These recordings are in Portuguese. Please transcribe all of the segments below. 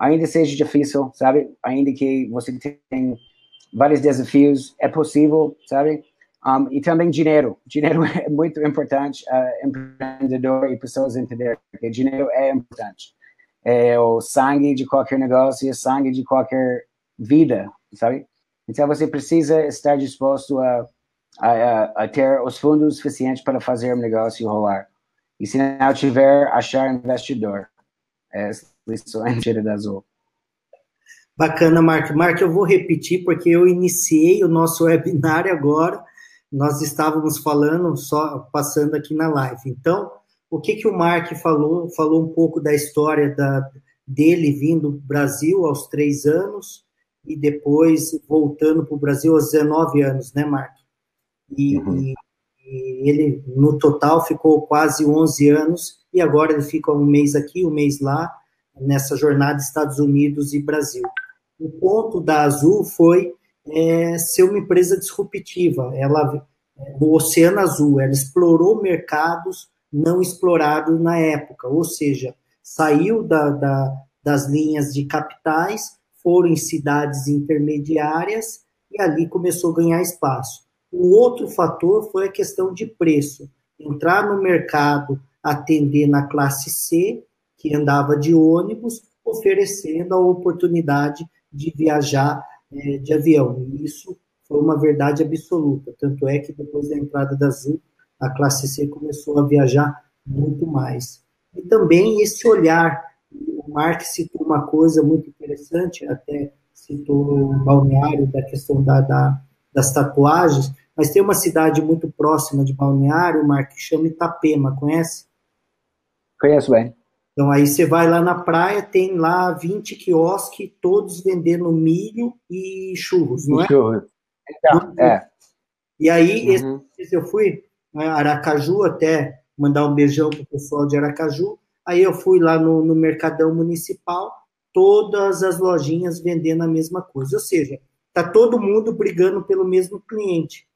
ainda seja difícil, sabe? Ainda que você tem vários desafios, é possível, sabe? Um, e também dinheiro. Dinheiro é muito importante, uh, empreendedor e pessoas entenderem que dinheiro é importante. É o sangue de qualquer negócio, é o sangue de qualquer vida, sabe? Então você precisa estar disposto a, a, a ter os fundos suficientes para fazer o negócio rolar. E se não tiver, achar investidor. É lições de da Azul. Bacana, Marco. Marco, eu vou repetir porque eu iniciei o nosso webinar agora. Nós estávamos falando só passando aqui na live. Então, o que que o Mark falou? Falou um pouco da história da, dele vindo do Brasil aos três anos e depois voltando para o Brasil aos 19 anos, né, Mark? E, uhum. e, ele, no total, ficou quase 11 anos e agora ele fica um mês aqui, um mês lá, nessa jornada Estados Unidos e Brasil. O ponto da Azul foi é, ser uma empresa disruptiva. Ela, o Oceano Azul, ela explorou mercados não explorados na época, ou seja, saiu da, da, das linhas de capitais, foram em cidades intermediárias e ali começou a ganhar espaço. O outro fator foi a questão de preço. Entrar no mercado, atender na classe C, que andava de ônibus, oferecendo a oportunidade de viajar é, de avião. E isso foi uma verdade absoluta. Tanto é que depois da entrada da Azul, a classe C começou a viajar muito mais. E também esse olhar. O Mark citou uma coisa muito interessante, até citou o balneário da questão da, da, das tatuagens, mas tem uma cidade muito próxima de Balneário, Mark, que chama Itapema, conhece? Conheço bem. Então aí você vai lá na praia, tem lá 20 quiosques, todos vendendo milho e churros, não é? Churros. Então, é. E aí, uhum. esse, eu fui, né, Aracaju, até mandar um beijão pro pessoal de Aracaju. Aí eu fui lá no, no Mercadão Municipal, todas as lojinhas vendendo a mesma coisa. Ou seja, tá todo mundo brigando pelo mesmo cliente.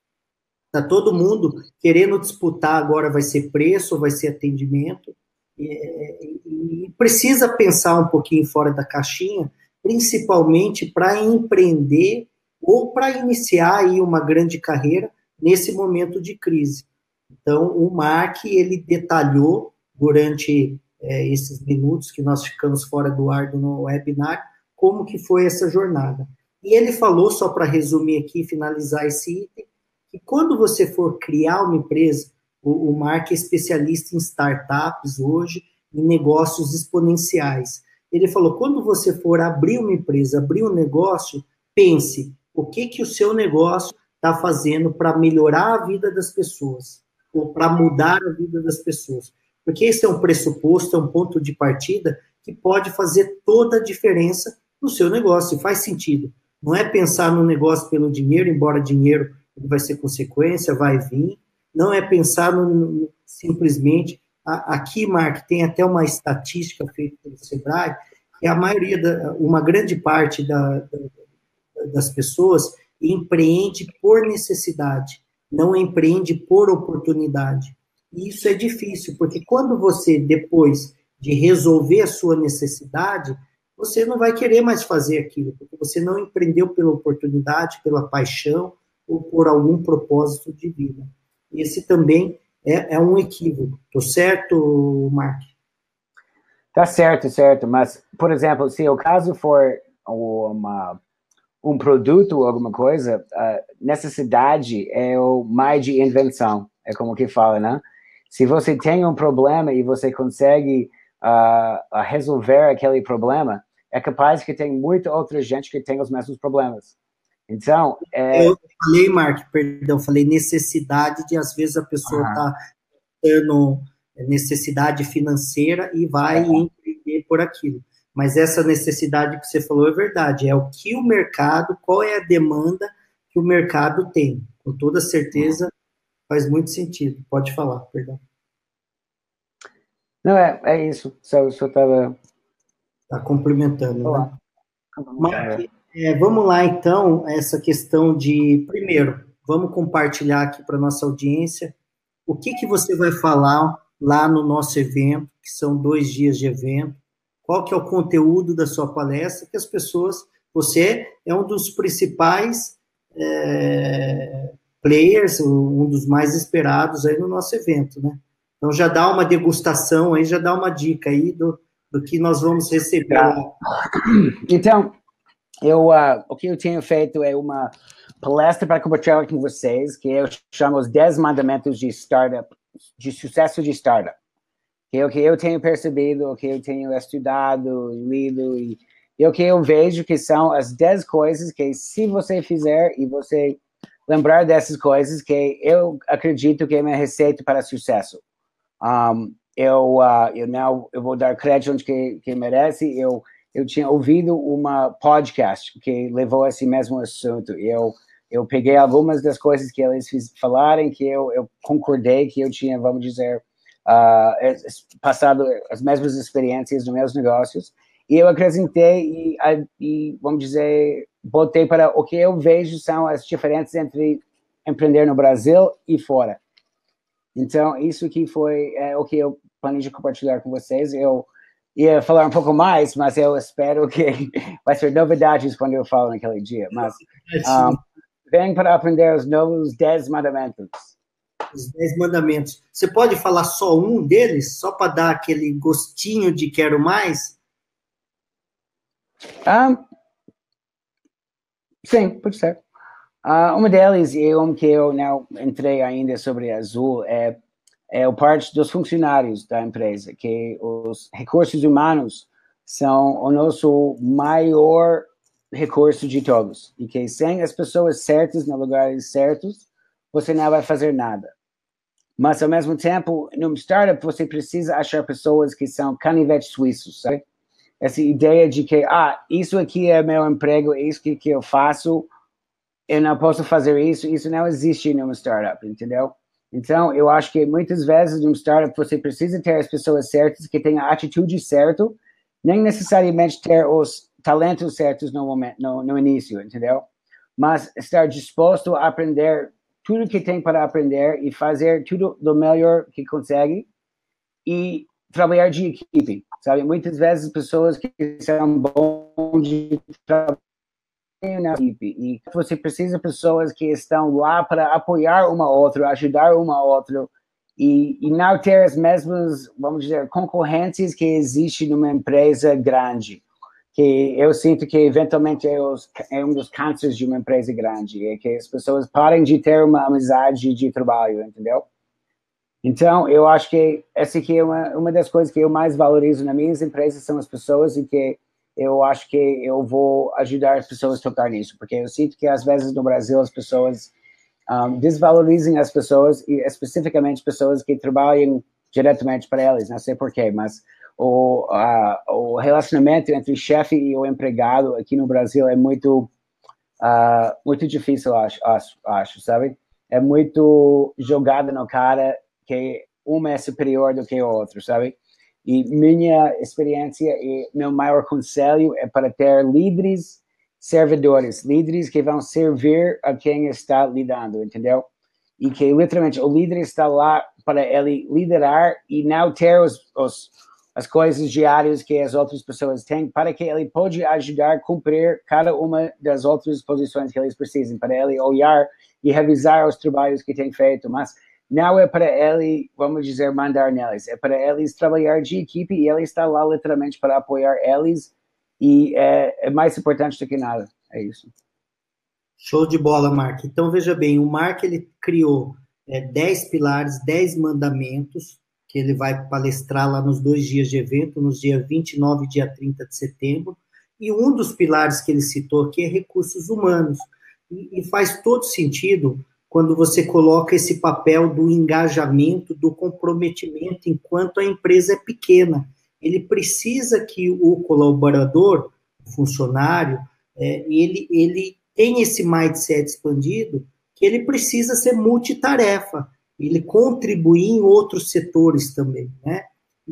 Tá todo mundo querendo disputar agora vai ser preço, vai ser atendimento. E, e precisa pensar um pouquinho fora da caixinha, principalmente para empreender ou para iniciar aí uma grande carreira nesse momento de crise. Então, o Mark ele detalhou durante é, esses minutos que nós ficamos fora do ar do webinar como que foi essa jornada. E ele falou, só para resumir aqui, finalizar esse item, que quando você for criar uma empresa, o, o Mark é especialista em startups hoje, em negócios exponenciais. Ele falou: quando você for abrir uma empresa, abrir um negócio, pense o que que o seu negócio está fazendo para melhorar a vida das pessoas ou para mudar a vida das pessoas. Porque esse é um pressuposto, é um ponto de partida que pode fazer toda a diferença no seu negócio, faz sentido. Não é pensar no negócio pelo dinheiro, embora dinheiro vai ser consequência, vai vir, não é pensar no, simplesmente. Aqui, Mark, tem até uma estatística feita pelo Sebrae, que a maioria, da, uma grande parte da, da, das pessoas empreende por necessidade, não empreende por oportunidade. E isso é difícil, porque quando você, depois de resolver a sua necessidade, você não vai querer mais fazer aquilo, porque você não empreendeu pela oportunidade, pela paixão ou por algum propósito de vida. Esse também é, é um equívoco. Estou certo, Mark? Tá certo, certo. Mas, por exemplo, se o caso for uma, um produto ou alguma coisa, a necessidade é o mais de invenção. É como que fala, né? Se você tem um problema e você consegue uh, resolver aquele problema, é capaz que tem muita outra gente que tem os mesmos problemas. Então, é... eu falei, Mark, perdão, falei necessidade de às vezes a pessoa está uhum. tendo necessidade financeira e vai uhum. empreender por aquilo. Mas essa necessidade que você falou é verdade, é o que o mercado, qual é a demanda que o mercado tem. Com toda certeza faz muito sentido. Pode falar, perdão. Não, é, é isso. Só estava. Está complementando. Né? Mark, é, vamos lá, então, essa questão de. Primeiro, vamos compartilhar aqui para nossa audiência o que, que você vai falar lá no nosso evento, que são dois dias de evento. qual que é o conteúdo da sua palestra, que as pessoas, você é um dos principais é, players, um dos mais esperados aí no nosso evento, né? Então já dá uma degustação aí, já dá uma dica aí do, do que nós vamos receber. Então, eu, uh, o que eu tenho feito é uma palestra para compartilhar com vocês, que eu chamo os 10 mandamentos de startup, de sucesso de startup. Que é o que eu tenho percebido, o que eu tenho estudado, lido, e, e o que eu vejo que são as 10 coisas que se você fizer e você lembrar dessas coisas, que eu acredito que é minha receita para sucesso. Um, eu, uh, eu não eu vou dar crédito onde que, que merece, eu eu tinha ouvido uma podcast que levou esse mesmo assunto. Eu eu peguei algumas das coisas que eles falaram que eu, eu concordei que eu tinha, vamos dizer, uh, passado as mesmas experiências nos meus negócios e eu acrescentei e, e, vamos dizer, botei para o que eu vejo são as diferenças entre empreender no Brasil e fora. Então, isso aqui foi é, o que eu planejo compartilhar com vocês. Eu ia falar um pouco mais, mas eu espero que vai ser novidades quando eu falo naquele dia. Mas um, vem para aprender os novos dez mandamentos. Os dez mandamentos. Você pode falar só um deles, só para dar aquele gostinho de quero mais? Um, sim, pode ser. Uh, uma delas, e um que eu não entrei ainda sobre Azul, é, é o parte dos funcionários da empresa, que os recursos humanos são o nosso maior recurso de todos. E que sem as pessoas certas nos lugares certos, você não vai fazer nada. Mas, ao mesmo tempo, num startup, você precisa achar pessoas que são canivetes suíços, sabe? Essa ideia de que, ah, isso aqui é meu emprego, é isso que, que eu faço, eu não posso fazer isso, isso não existe numa startup, entendeu? Então, eu acho que muitas vezes numa startup você precisa ter as pessoas certas que têm a atitude certa, nem necessariamente ter os talentos certos no momento, no, no início, entendeu? Mas estar disposto a aprender tudo que tem para aprender e fazer tudo do melhor que consegue e trabalhar de equipe, sabe? Muitas vezes pessoas que são bons de trabalhar na equipe e você precisa de pessoas que estão lá para apoiar uma outra, ajudar uma outra e, e não ter as mesmas, vamos dizer, concorrentes que existem numa empresa grande. Que eu sinto que eventualmente é, os, é um dos cânceres de uma empresa grande, é que as pessoas parem de ter uma amizade de trabalho, entendeu? Então, eu acho que essa aqui é uma, uma das coisas que eu mais valorizo nas minhas empresas são as pessoas e que eu acho que eu vou ajudar as pessoas a tocar nisso, porque eu sinto que às vezes no Brasil as pessoas um, desvalorizam as pessoas e especificamente pessoas que trabalham diretamente para elas, não sei porquê, mas o, o relacionamento entre chefe e o empregado aqui no Brasil é muito uh, muito difícil, acho, acho, acho, sabe? É muito jogada no cara que uma é superior do que o outro, sabe? E minha experiência e meu maior conselho é para ter líderes servidores, líderes que vão servir a quem está lidando, entendeu? E que literalmente o líder está lá para ele liderar e não ter os, os as coisas diárias que as outras pessoas têm, para que ele pode ajudar a cumprir cada uma das outras posições que eles precisam, para ele olhar e revisar os trabalhos que tem feito, mas não é para ele, vamos dizer, mandar neles, é para eles trabalhar de equipe e ele está lá literalmente para apoiar eles e é, é mais importante do que nada, é isso. Show de bola, Mark. Então, veja bem, o Mark, ele criou é, 10 pilares, 10 mandamentos, que ele vai palestrar lá nos dois dias de evento, nos dias 29 e dia 30 de setembro, e um dos pilares que ele citou aqui é recursos humanos, e, e faz todo sentido quando você coloca esse papel do engajamento, do comprometimento, enquanto a empresa é pequena. Ele precisa que o colaborador, o funcionário, é, ele, ele tem esse mindset expandido que ele precisa ser multitarefa, ele contribuir em outros setores também, né?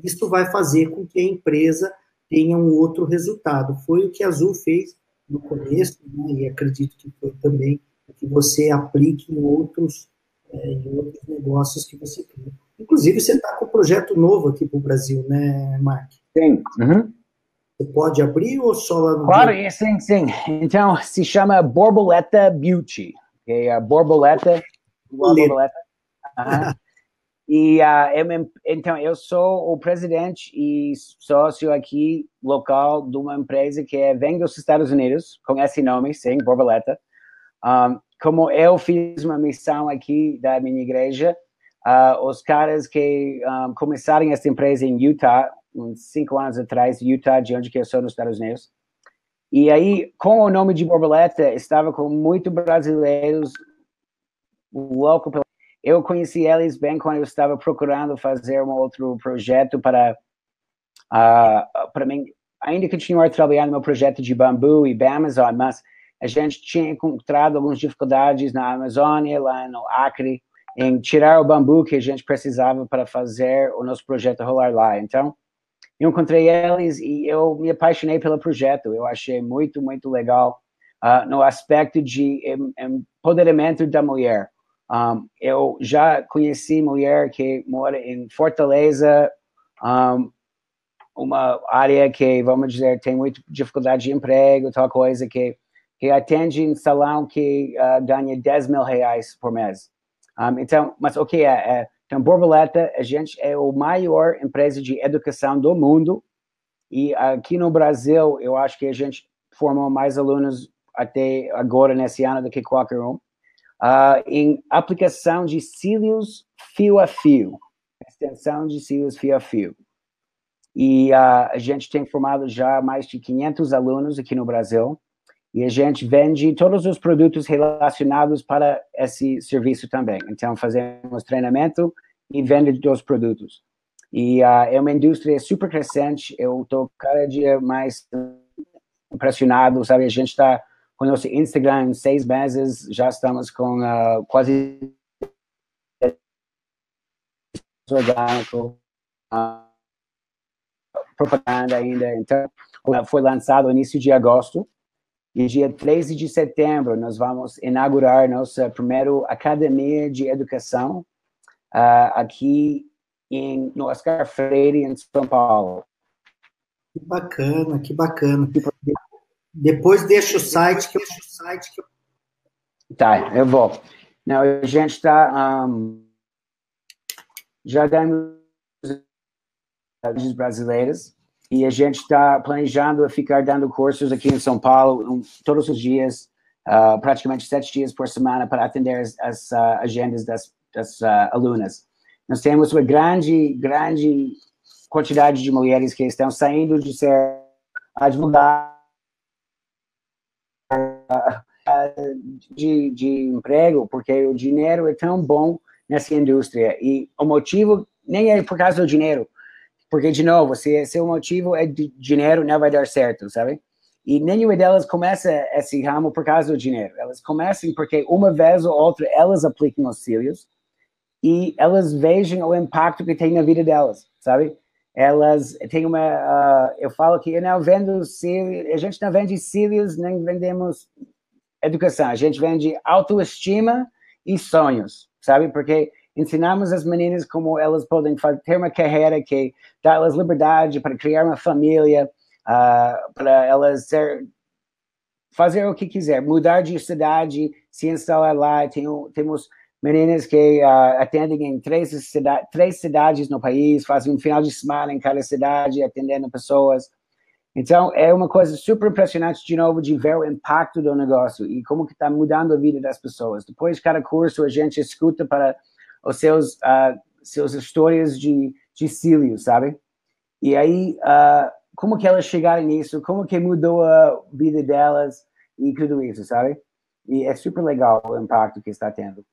Isso vai fazer com que a empresa tenha um outro resultado. Foi o que a Azul fez no começo, né? e acredito que foi também que você aplique em outros, é, em outros negócios que você cria. Inclusive, você está com um projeto novo aqui para o Brasil, né, Mark? Sim. Uhum. Você pode abrir ou só lá no. Claro, dia? sim, sim. Então, se chama Borboleta Beauty. Okay? A borboleta. borboleta. e uh, eu, então, eu sou o presidente e sócio aqui local de uma empresa que é, vem dos Estados Unidos, com esse nome, sim, Borboleta. Um, como eu fiz uma missão aqui da minha igreja, uh, os caras que um, começaram essa empresa em Utah, uns cinco anos atrás, Utah, de onde que eu sou nos Estados Unidos. E aí, com o nome de Borboleta, estava com muitos brasileiros louco. Eu conheci eles bem quando eu estava procurando fazer um outro projeto para uh, para mim ainda continuar trabalhando meu projeto de bambu e Amazon, mas a gente tinha encontrado algumas dificuldades na Amazônia, lá no Acre, em tirar o bambu que a gente precisava para fazer o nosso projeto rolar lá. Então, eu encontrei eles e eu me apaixonei pelo projeto. Eu achei muito, muito legal uh, no aspecto de empoderamento da mulher. Um, eu já conheci mulher que mora em Fortaleza, um, uma área que, vamos dizer, tem muita dificuldade de emprego, tal coisa, que, que atende em salão que uh, ganha 10 mil reais por mês. Um, então, mas o que é? é então, Borboleta, a gente é a maior empresa de educação do mundo e aqui no Brasil, eu acho que a gente formou mais alunos até agora nesse ano do que qualquer um. Uh, em aplicação de cílios fio a fio, extensão de cílios fio a fio. E uh, a gente tem formado já mais de 500 alunos aqui no Brasil e a gente vende todos os produtos relacionados para esse serviço também. Então, fazemos treinamento e venda dos produtos. E uh, é uma indústria super crescente, eu estou cada dia mais impressionado, sabe? A gente está com nosso Instagram em seis meses, já estamos com uh, quase orgânico, uh, propaganda ainda. Então, foi lançado no início de agosto, e dia 13 de setembro, nós vamos inaugurar nossa primeira academia de educação uh, aqui em, no Oscar Freire, em São Paulo. Que bacana, que bacana. Depois deixa o site que eu. O site que eu... Tá, eu vou. Não, a gente está. Um, já ganhamos brasileiras e a gente está planejando ficar dando cursos aqui em São Paulo um, todos os dias, uh, praticamente sete dias por semana, para atender as, as uh, agendas das, das uh, alunas. Nós temos uma grande, grande quantidade de mulheres que estão saindo de ser advogadas, de, de emprego, porque o dinheiro é tão bom nessa indústria. E o motivo nem é por causa do dinheiro, porque, de novo, se seu motivo é de dinheiro, não vai dar certo, sabe? E nenhuma delas começa esse ramo por causa do dinheiro. Elas começam porque uma vez ou outra elas aplicam os cílios e elas vejam o impacto que tem na vida delas, sabe? Elas têm uma. Uh, eu falo que eu não vendo cílios, a gente não vende cílios, nem vendemos educação. A gente vende autoestima e sonhos, sabe? Porque ensinamos as meninas como elas podem ter uma carreira que dá elas liberdade para criar uma família, uh, para elas ser, fazer o que quiser, mudar de cidade, se instalar lá. Tem, temos meninas que uh, atendem em três, cida três cidades no país, fazem um final de semana em cada cidade, atendendo pessoas. Então, é uma coisa super impressionante, de novo, de ver o impacto do negócio e como que está mudando a vida das pessoas. Depois de cada curso, a gente escuta para os seus, uh, seus histórias de, de cílio, sabe? E aí, uh, como que elas chegaram nisso, como que mudou a vida delas e tudo isso, sabe? E é super legal o impacto que está tendo.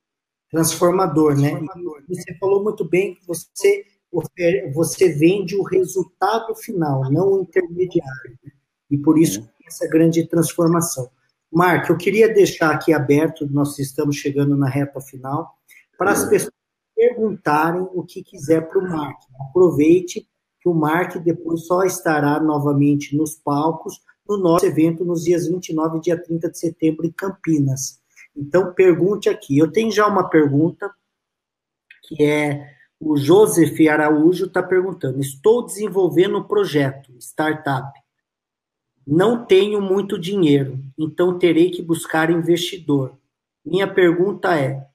Transformador, né? Transformador. Você falou muito bem que você, você vende o resultado final, não o intermediário. Né? E por isso essa grande transformação. Mark, eu queria deixar aqui aberto, nós estamos chegando na reta final, para as pessoas perguntarem o que quiser para o Mark. Aproveite que o Mark depois só estará novamente nos palcos no nosso evento nos dias 29 e dia 30 de setembro em Campinas. Então, pergunte aqui. Eu tenho já uma pergunta que é o Joseph Araújo está perguntando: Estou desenvolvendo um projeto, startup. Não tenho muito dinheiro, então terei que buscar investidor. Minha pergunta é: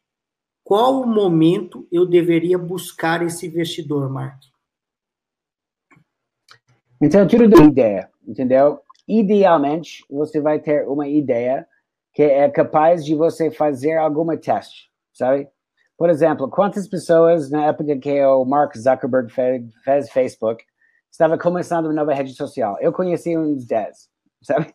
qual o momento eu deveria buscar esse investidor, Mark? Então, tudo da ideia, entendeu? Idealmente, você vai ter uma ideia que é capaz de você fazer alguma teste, sabe? Por exemplo, quantas pessoas na época que o Mark Zuckerberg fez, fez Facebook estava começando uma nova rede social? Eu conheci uns 10, sabe?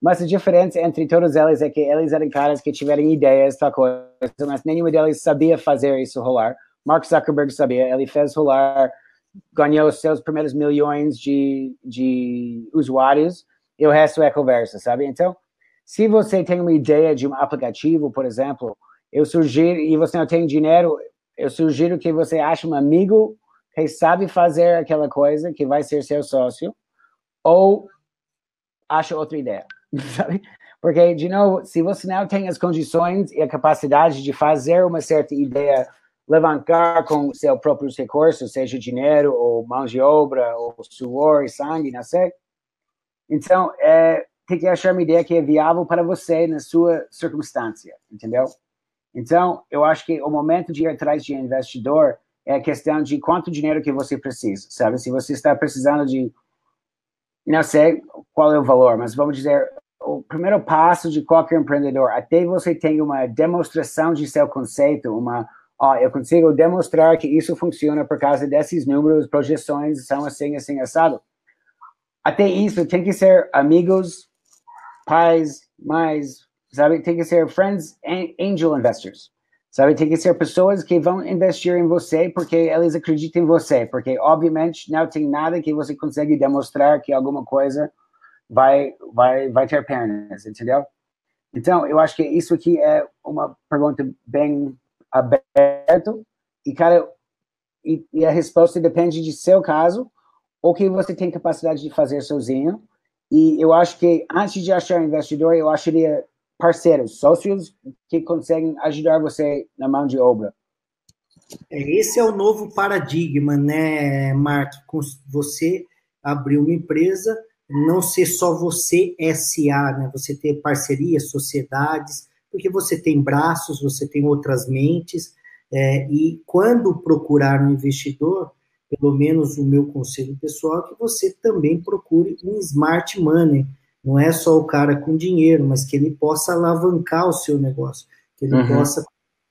Mas a diferença entre todos eles é que eles eram caras que tiveram ideias, tal coisa, mas nenhuma deles sabia fazer isso rolar. Mark Zuckerberg sabia, ele fez rolar, ganhou seus primeiros milhões de, de usuários, e o resto é conversa, sabe? Então, se você tem uma ideia de um aplicativo, por exemplo, eu sugiro, e você não tem dinheiro, eu sugiro que você ache um amigo que sabe fazer aquela coisa, que vai ser seu sócio, ou ache outra ideia, sabe? Porque, de novo, se você não tem as condições e a capacidade de fazer uma certa ideia levantar com seus próprios recursos, seja dinheiro, ou mão de obra, ou suor e sangue, não sei. Então, é, tem que achar uma ideia que é viável para você na sua circunstância, entendeu? Então, eu acho que o momento de ir atrás de investidor é a questão de quanto dinheiro que você precisa, sabe? Se você está precisando de, não sei qual é o valor, mas vamos dizer, o primeiro passo de qualquer empreendedor, até você tem uma demonstração de seu conceito, uma, ó, eu consigo demonstrar que isso funciona por causa desses números, projeções são assim, assim, assado. Até isso tem que ser amigos, pais, mães, sabe? Tem que ser friends and angel investors, sabe? Tem que ser pessoas que vão investir em você porque eles acreditam em você, porque obviamente não tem nada que você consegue demonstrar que alguma coisa vai vai vai ter pernas, entendeu? Então, eu acho que isso aqui é uma pergunta bem aberta e cara e, e a resposta depende de seu caso ou que você tem capacidade de fazer sozinho. E eu acho que antes de achar investidor, eu acharia parceiros, sócios que conseguem ajudar você na mão de obra. É, esse é o novo paradigma, né, Mark? Você abrir uma empresa, não ser só você SA, né? Você ter parcerias, sociedades, porque você tem braços, você tem outras mentes, é, e quando procurar um investidor, pelo menos o meu conselho pessoal, é que você também procure um smart money, não é só o cara com dinheiro, mas que ele possa alavancar o seu negócio, que ele uhum. possa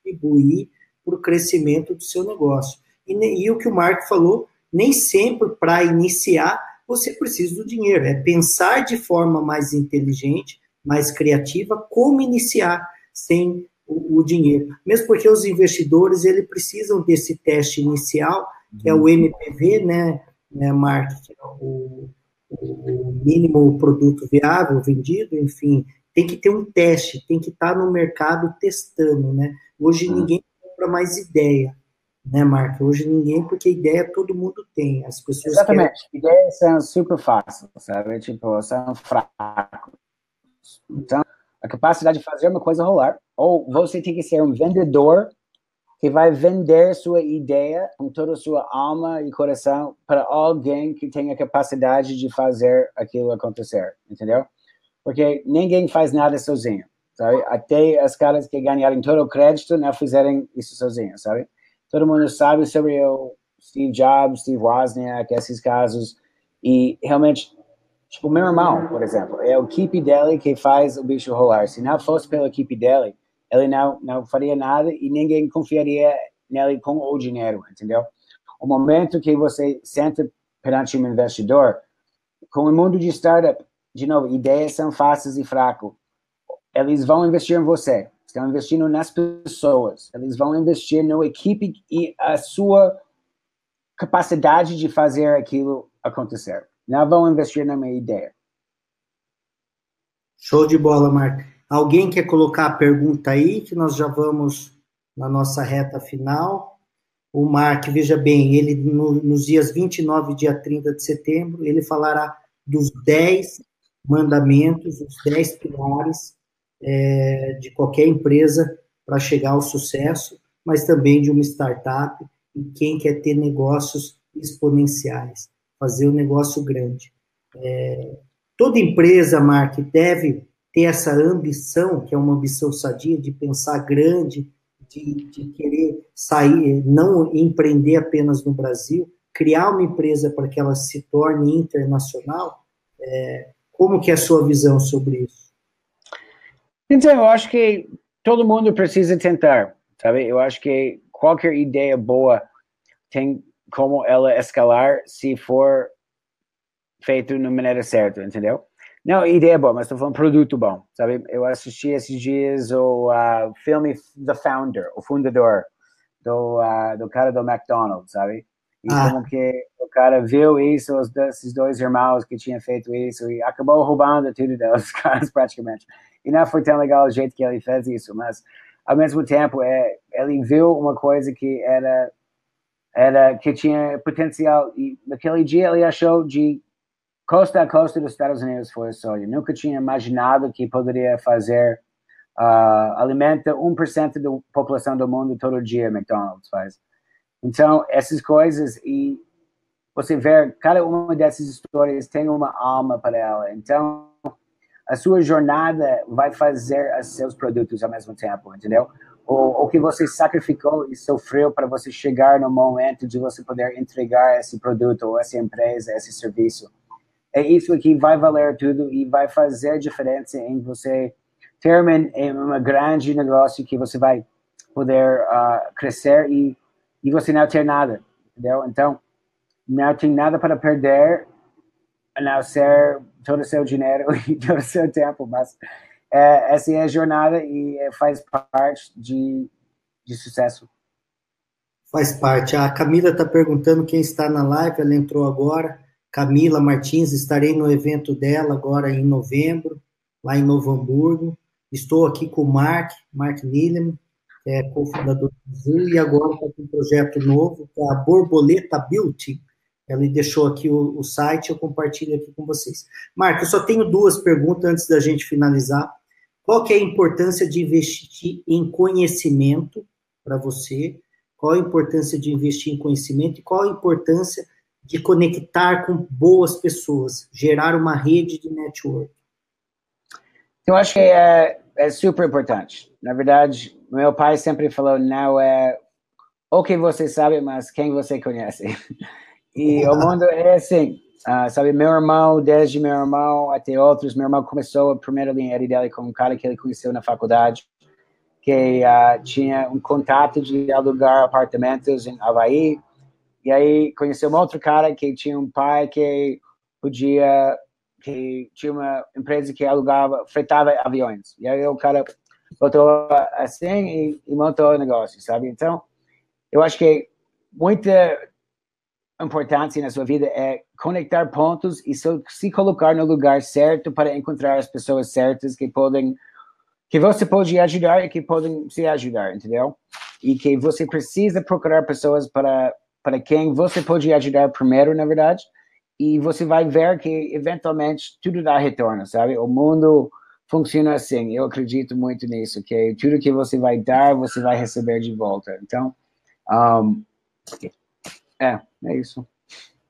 contribuir para o crescimento do seu negócio. E, e o que o Marco falou, nem sempre para iniciar você precisa do dinheiro, é pensar de forma mais inteligente, mais criativa, como iniciar sem o, o dinheiro. Mesmo porque os investidores ele precisam desse teste inicial, que é o MPV, né, né Mark, é o o mínimo produto viável vendido, enfim, tem que ter um teste, tem que estar no mercado testando, né? Hoje hum. ninguém compra mais ideia, né, Marca? Hoje ninguém, porque ideia todo mundo tem. As pessoas Exatamente. Querem... Ideias são super fáceis, sabe? Tipo, são fracos. Então, a capacidade de fazer uma coisa rolar, ou você tem que ser um vendedor que vai vender sua ideia com toda a sua alma e coração para alguém que tenha capacidade de fazer aquilo acontecer, entendeu? Porque ninguém faz nada sozinho, sabe? Até as caras que ganharam todo o crédito não fizeram isso sozinhos, sabe? Todo mundo sabe sobre o Steve Jobs, Steve Wozniak, esses casos, e realmente, tipo, meu irmão, por exemplo, é o equipe dele que faz o bicho rolar. Se não fosse pela equipe dele, ele não, não faria nada e ninguém confiaria nele com o dinheiro, entendeu? O momento que você senta perante um investidor, com o mundo de startup, de novo, ideias são fáceis e fracas. Eles vão investir em você, estão investindo nas pessoas, eles vão investir na equipe e a sua capacidade de fazer aquilo acontecer. Não vão investir na minha ideia. Show de bola, Marco. Alguém quer colocar a pergunta aí, que nós já vamos na nossa reta final. O Mark, veja bem, ele no, nos dias 29 e dia 30 de setembro, ele falará dos 10 mandamentos, os 10 pilares é, de qualquer empresa para chegar ao sucesso, mas também de uma startup e quem quer ter negócios exponenciais, fazer um negócio grande. É, Toda empresa, Mark, deve ter essa ambição, que é uma ambição sadia, de pensar grande, de, de querer sair, não empreender apenas no Brasil, criar uma empresa para que ela se torne internacional. É, como que é a sua visão sobre isso? Então, eu acho que todo mundo precisa tentar, sabe? Eu acho que qualquer ideia boa tem como ela escalar se for feito na maneira certa, entendeu? Não, ideia boa, mas estou falando produto bom, sabe? Eu assisti esses dias o uh, filme The Founder, o fundador do, uh, do cara do McDonald's, sabe? E ah. como que o cara viu isso, os, esses dois irmãos que tinham feito isso, e acabou roubando tudo dos caras praticamente. E não foi tão legal o jeito que ele fez isso, mas ao mesmo tempo é, ele viu uma coisa que era era que tinha potencial e naquele dia ele achou de costa a costa dos Estados Unidos foi a soja. Nunca tinha imaginado que poderia fazer uh, alimenta 1% da população do mundo todo dia McDonald's faz. Então, essas coisas e você vê cada uma dessas histórias tem uma alma para ela. Então, a sua jornada vai fazer os seus produtos ao mesmo tempo, entendeu? O, o que você sacrificou e sofreu para você chegar no momento de você poder entregar esse produto, ou essa empresa, esse serviço é isso que vai valer tudo e vai fazer a diferença em você ter uma, um grande negócio que você vai poder uh, crescer e, e você não ter nada, entendeu? Então, não tem nada para perder, a não ser todo o seu dinheiro e todo o seu tempo, mas é, essa é a jornada e faz parte de, de sucesso. Faz parte. A Camila está perguntando quem está na live, ela entrou agora. Camila Martins, estarei no evento dela agora em novembro, lá em Novo Hamburgo. Estou aqui com o Mark, Mark Nillem, é cofundador do Zoom, e agora está com um projeto novo, que é a Borboleta Beauty. Ele deixou aqui o, o, site, eu compartilho aqui com vocês. Marco, eu só tenho duas perguntas antes da gente finalizar. Qual que é a importância de investir em conhecimento para você? Qual a importância de investir em conhecimento e qual a importância de conectar com boas pessoas, gerar uma rede de network? Eu acho que é, é super importante. Na verdade, meu pai sempre falou, não é o que você sabe, mas quem você conhece. E o mundo é assim, uh, sabe? Meu irmão, desde meu irmão até outros, meu irmão começou a primeira linha dele com um cara que ele conheceu na faculdade, que uh, tinha um contato de alugar apartamentos em Havaí, e aí conheceu um outro cara que tinha um pai que podia, que tinha uma empresa que alugava, fretava aviões. E aí o cara botou assim e, e montou o negócio, sabe? Então, eu acho que muita importância na sua vida é conectar pontos e se colocar no lugar certo para encontrar as pessoas certas que podem que você pode ajudar e que podem se ajudar, entendeu? E que você precisa procurar pessoas para para quem você pode ajudar primeiro, na verdade, e você vai ver que eventualmente tudo dá retorno, sabe? O mundo funciona assim. Eu acredito muito nisso, que tudo que você vai dar, você vai receber de volta. Então, um, é, é isso.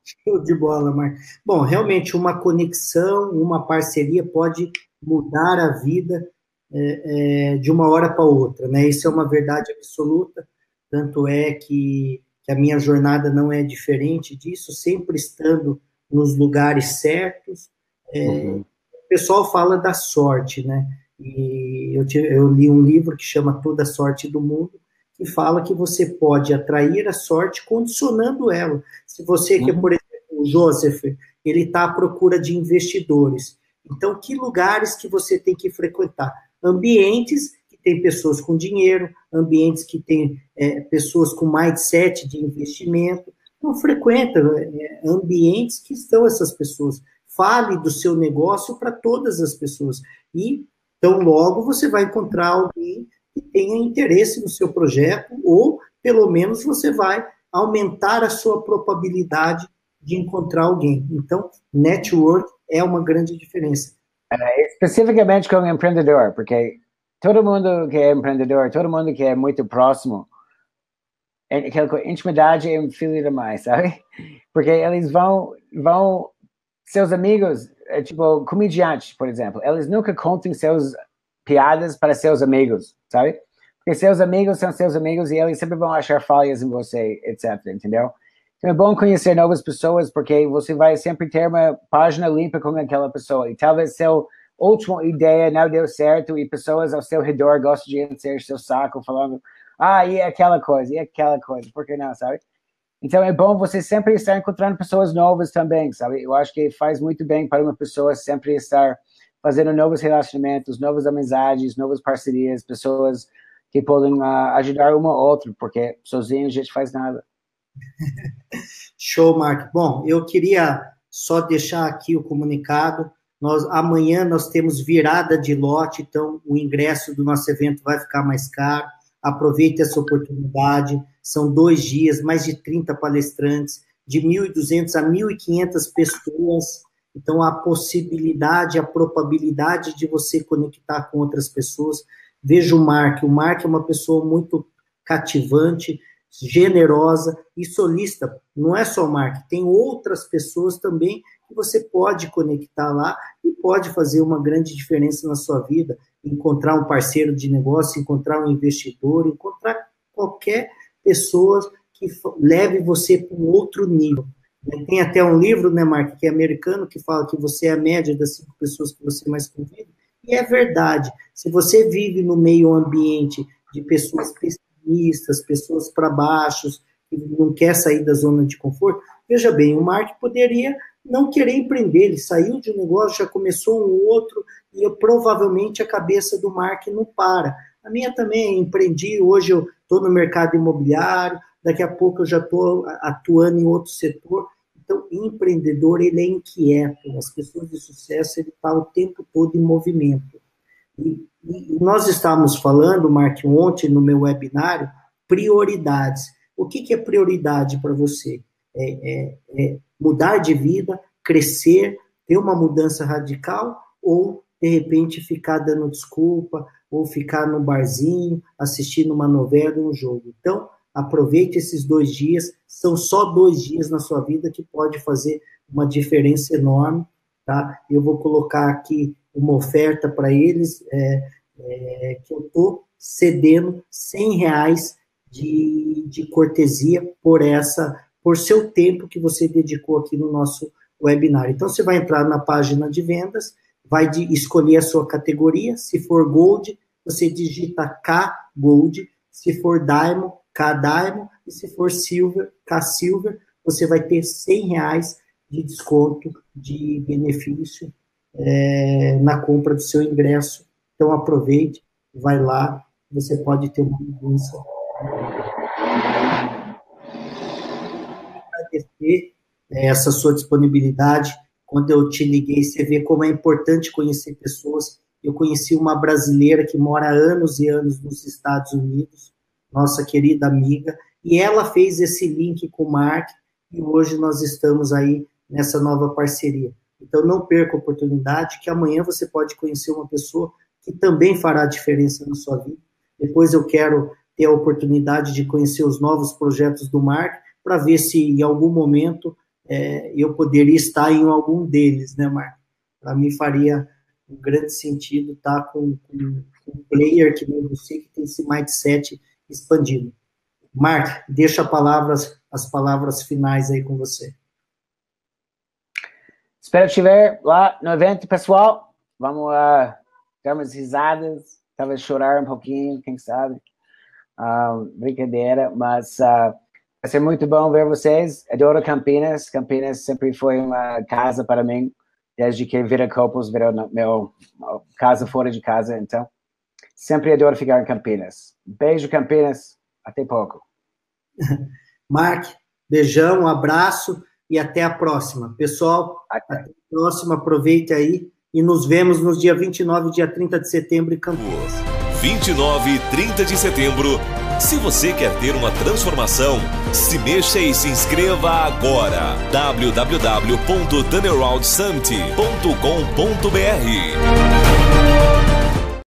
Show de bola, Marco. Bom, realmente uma conexão, uma parceria pode mudar a vida é, é, de uma hora para outra, né? Isso é uma verdade absoluta. Tanto é que que a minha jornada não é diferente disso, sempre estando nos lugares certos. É, uhum. O pessoal fala da sorte, né? E eu, eu li um livro que chama Toda a Sorte do Mundo, que fala que você pode atrair a sorte condicionando ela. Se você, uhum. que por exemplo, o Joseph, ele está à procura de investidores. Então, que lugares que você tem que frequentar? Ambientes tem pessoas com dinheiro, ambientes que têm é, pessoas com mindset de investimento. Não frequenta é, ambientes que estão essas pessoas. Fale do seu negócio para todas as pessoas. E, então, logo você vai encontrar alguém que tenha interesse no seu projeto, ou, pelo menos, você vai aumentar a sua probabilidade de encontrar alguém. Então, network é uma grande diferença. É, especificamente como empreendedor, porque todo mundo que é empreendedor, todo mundo que é muito próximo, intimidade é um filho demais, sabe? Porque eles vão, vão seus amigos, é, tipo, comediantes, por exemplo, eles nunca contam seus piadas para seus amigos, sabe? Porque seus amigos são seus amigos e eles sempre vão achar falhas em você, etc, entendeu? Então é bom conhecer novas pessoas porque você vai sempre ter uma página limpa com aquela pessoa e talvez seu última ideia não deu certo e pessoas ao seu redor gostam de encher seu saco falando ah, e aquela coisa, e aquela coisa, por que não, sabe? Então é bom você sempre estar encontrando pessoas novas também, sabe? Eu acho que faz muito bem para uma pessoa sempre estar fazendo novos relacionamentos, novas amizades, novas parcerias, pessoas que podem uh, ajudar uma ou outra, porque sozinho a gente faz nada. Show, Mark. Bom, eu queria só deixar aqui o comunicado. Nós, amanhã nós temos virada de lote, então o ingresso do nosso evento vai ficar mais caro. Aproveite essa oportunidade. São dois dias, mais de 30 palestrantes, de 1.200 a 1.500 pessoas. Então, a possibilidade, a probabilidade de você conectar com outras pessoas. Veja o Mark. O Mark é uma pessoa muito cativante, generosa e solista. Não é só o Mark, tem outras pessoas também que você pode conectar lá e pode fazer uma grande diferença na sua vida. Encontrar um parceiro de negócio, encontrar um investidor, encontrar qualquer pessoa que leve você para um outro nível. Tem até um livro, né, Mark, que é americano, que fala que você é a média das cinco pessoas que você mais convive. E é verdade. Se você vive no meio ambiente de pessoas pessimistas, pessoas para baixo, que não quer sair da zona de conforto, veja bem, o Mark poderia não querer empreender, ele saiu de um negócio, já começou um outro, e eu, provavelmente a cabeça do Mark não para. A minha também, empreendi, hoje eu estou no mercado imobiliário, daqui a pouco eu já estou atuando em outro setor. Então, empreendedor, ele é inquieto, as pessoas de sucesso, ele está o tempo todo em movimento. E, e nós estávamos falando, Mark, ontem no meu webinário, prioridades. O que, que é prioridade para você? É, é, é mudar de vida, crescer, ter uma mudança radical ou, de repente, ficar dando desculpa ou ficar no barzinho, assistindo uma novela, um jogo. Então, aproveite esses dois dias, são só dois dias na sua vida que pode fazer uma diferença enorme, tá? Eu vou colocar aqui uma oferta para eles, é, é, que eu estou cedendo 100 reais de, de cortesia por essa por seu tempo que você dedicou aqui no nosso webinar. Então, você vai entrar na página de vendas, vai de, escolher a sua categoria, se for Gold, você digita K Gold, se for Diamond, K Diamond, e se for Silver, K Silver, você vai ter 100 reais de desconto de benefício é, na compra do seu ingresso. Então, aproveite, vai lá, você pode ter uma mudança agradecer é, essa sua disponibilidade. Quando eu te liguei, você vê como é importante conhecer pessoas. Eu conheci uma brasileira que mora anos e anos nos Estados Unidos, nossa querida amiga, e ela fez esse link com o Mark, e hoje nós estamos aí nessa nova parceria. Então, não perca a oportunidade, que amanhã você pode conhecer uma pessoa que também fará diferença na sua vida. Depois eu quero ter a oportunidade de conhecer os novos projetos do Mark, para ver se em algum momento é, eu poderia estar em algum deles, né, Marco? Para mim faria um grande sentido estar com, com, um player que nem você, que tem esse mindset expandido. Marco, deixa as palavras, as palavras finais aí com você. Espero estiver lá no evento, pessoal. Vamos uh, dar umas risadas, talvez chorar um pouquinho, quem sabe. Uh, brincadeira, mas uh, Vai ser muito bom ver vocês. Adoro Campinas. Campinas sempre foi uma casa para mim, desde que Viracopos virou meu casa fora de casa. Então, sempre adoro ficar em Campinas. Beijo, Campinas. Até pouco. Mark, beijão, um abraço e até a próxima. Pessoal, até, até a próxima. Aproveite aí e nos vemos nos dia 29 e dia 30 de setembro em Campinas. 29 e 30 de setembro se você quer ter uma transformação, se mexa e se inscreva agora. www.tunnelroundsummit.com.br